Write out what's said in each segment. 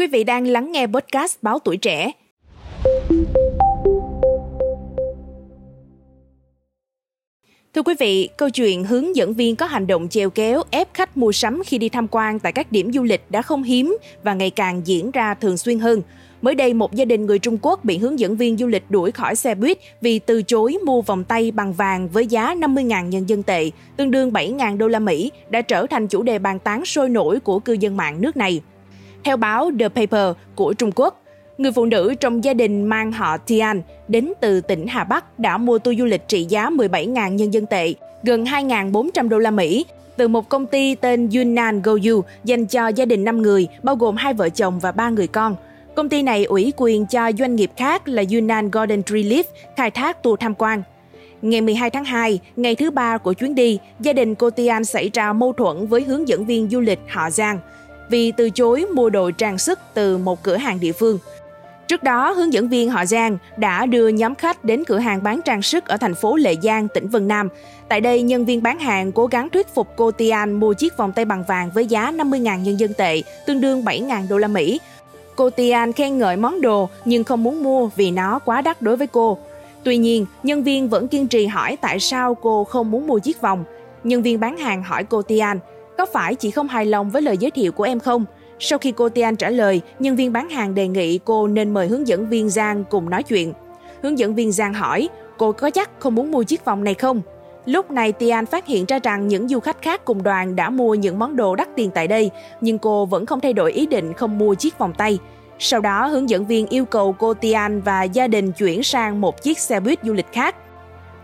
Quý vị đang lắng nghe podcast Báo Tuổi Trẻ. Thưa quý vị, câu chuyện hướng dẫn viên có hành động chèo kéo ép khách mua sắm khi đi tham quan tại các điểm du lịch đã không hiếm và ngày càng diễn ra thường xuyên hơn. Mới đây, một gia đình người Trung Quốc bị hướng dẫn viên du lịch đuổi khỏi xe buýt vì từ chối mua vòng tay bằng vàng với giá 50.000 nhân dân tệ, tương đương 7.000 đô la Mỹ, đã trở thành chủ đề bàn tán sôi nổi của cư dân mạng nước này. Theo báo The Paper của Trung Quốc, người phụ nữ trong gia đình mang họ Tian đến từ tỉnh Hà Bắc đã mua tour du lịch trị giá 17.000 nhân dân tệ, gần 2.400 đô la Mỹ từ một công ty tên Yunnan Goyu dành cho gia đình 5 người, bao gồm hai vợ chồng và ba người con. Công ty này ủy quyền cho doanh nghiệp khác là Yunnan Golden Tree Leaf khai thác tour tham quan. Ngày 12 tháng 2, ngày thứ ba của chuyến đi, gia đình cô Tian xảy ra mâu thuẫn với hướng dẫn viên du lịch họ Giang vì từ chối mua đồ trang sức từ một cửa hàng địa phương. Trước đó, hướng dẫn viên họ Giang đã đưa nhóm khách đến cửa hàng bán trang sức ở thành phố Lệ Giang, tỉnh Vân Nam. Tại đây, nhân viên bán hàng cố gắng thuyết phục cô Tian mua chiếc vòng tay bằng vàng với giá 50.000 nhân dân tệ, tương đương 7.000 đô la Mỹ. Cô Tian khen ngợi món đồ nhưng không muốn mua vì nó quá đắt đối với cô. Tuy nhiên, nhân viên vẫn kiên trì hỏi tại sao cô không muốn mua chiếc vòng. Nhân viên bán hàng hỏi cô Tian, có phải chị không hài lòng với lời giới thiệu của em không? Sau khi cô Tian trả lời, nhân viên bán hàng đề nghị cô nên mời hướng dẫn viên Giang cùng nói chuyện. Hướng dẫn viên Giang hỏi, cô có chắc không muốn mua chiếc vòng này không? Lúc này Tian phát hiện ra rằng những du khách khác cùng đoàn đã mua những món đồ đắt tiền tại đây, nhưng cô vẫn không thay đổi ý định không mua chiếc vòng tay. Sau đó, hướng dẫn viên yêu cầu cô Tian và gia đình chuyển sang một chiếc xe buýt du lịch khác.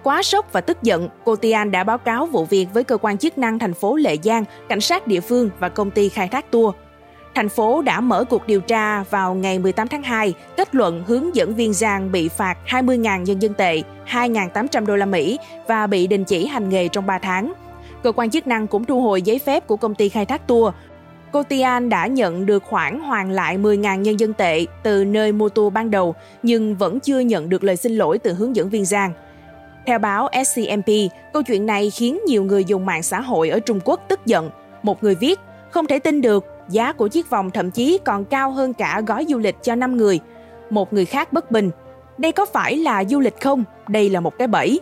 Quá sốc và tức giận, cô Tian đã báo cáo vụ việc với cơ quan chức năng thành phố Lệ Giang, cảnh sát địa phương và công ty khai thác tour. Thành phố đã mở cuộc điều tra vào ngày 18 tháng 2, kết luận hướng dẫn viên Giang bị phạt 20.000 nhân dân tệ, 2.800 đô la Mỹ và bị đình chỉ hành nghề trong 3 tháng. Cơ quan chức năng cũng thu hồi giấy phép của công ty khai thác tour. Cô Tian đã nhận được khoản hoàn lại 10.000 nhân dân tệ từ nơi mua tour ban đầu, nhưng vẫn chưa nhận được lời xin lỗi từ hướng dẫn viên Giang. Theo báo SCMP, câu chuyện này khiến nhiều người dùng mạng xã hội ở Trung Quốc tức giận. Một người viết, không thể tin được, giá của chiếc vòng thậm chí còn cao hơn cả gói du lịch cho 5 người. Một người khác bất bình, đây có phải là du lịch không? Đây là một cái bẫy.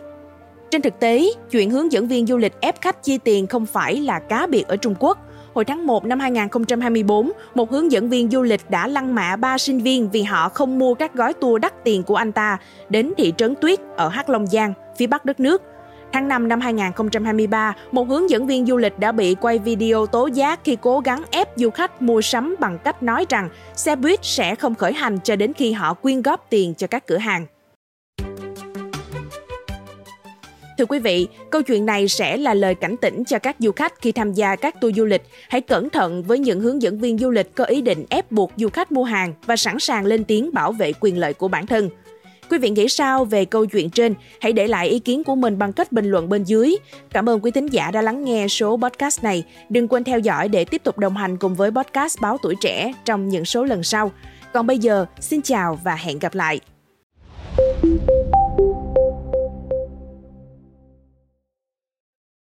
Trên thực tế, chuyện hướng dẫn viên du lịch ép khách chi tiền không phải là cá biệt ở Trung Quốc. Hồi tháng 1 năm 2024, một hướng dẫn viên du lịch đã lăng mạ ba sinh viên vì họ không mua các gói tour đắt tiền của anh ta đến thị trấn Tuyết ở Hắc Long Giang, phía bắc đất nước. Tháng 5 năm 2023, một hướng dẫn viên du lịch đã bị quay video tố giác khi cố gắng ép du khách mua sắm bằng cách nói rằng xe buýt sẽ không khởi hành cho đến khi họ quyên góp tiền cho các cửa hàng. Thưa quý vị, câu chuyện này sẽ là lời cảnh tỉnh cho các du khách khi tham gia các tour du lịch. Hãy cẩn thận với những hướng dẫn viên du lịch có ý định ép buộc du khách mua hàng và sẵn sàng lên tiếng bảo vệ quyền lợi của bản thân. Quý vị nghĩ sao về câu chuyện trên? Hãy để lại ý kiến của mình bằng cách bình luận bên dưới. Cảm ơn quý thính giả đã lắng nghe số podcast này. Đừng quên theo dõi để tiếp tục đồng hành cùng với podcast Báo Tuổi Trẻ trong những số lần sau. Còn bây giờ, xin chào và hẹn gặp lại.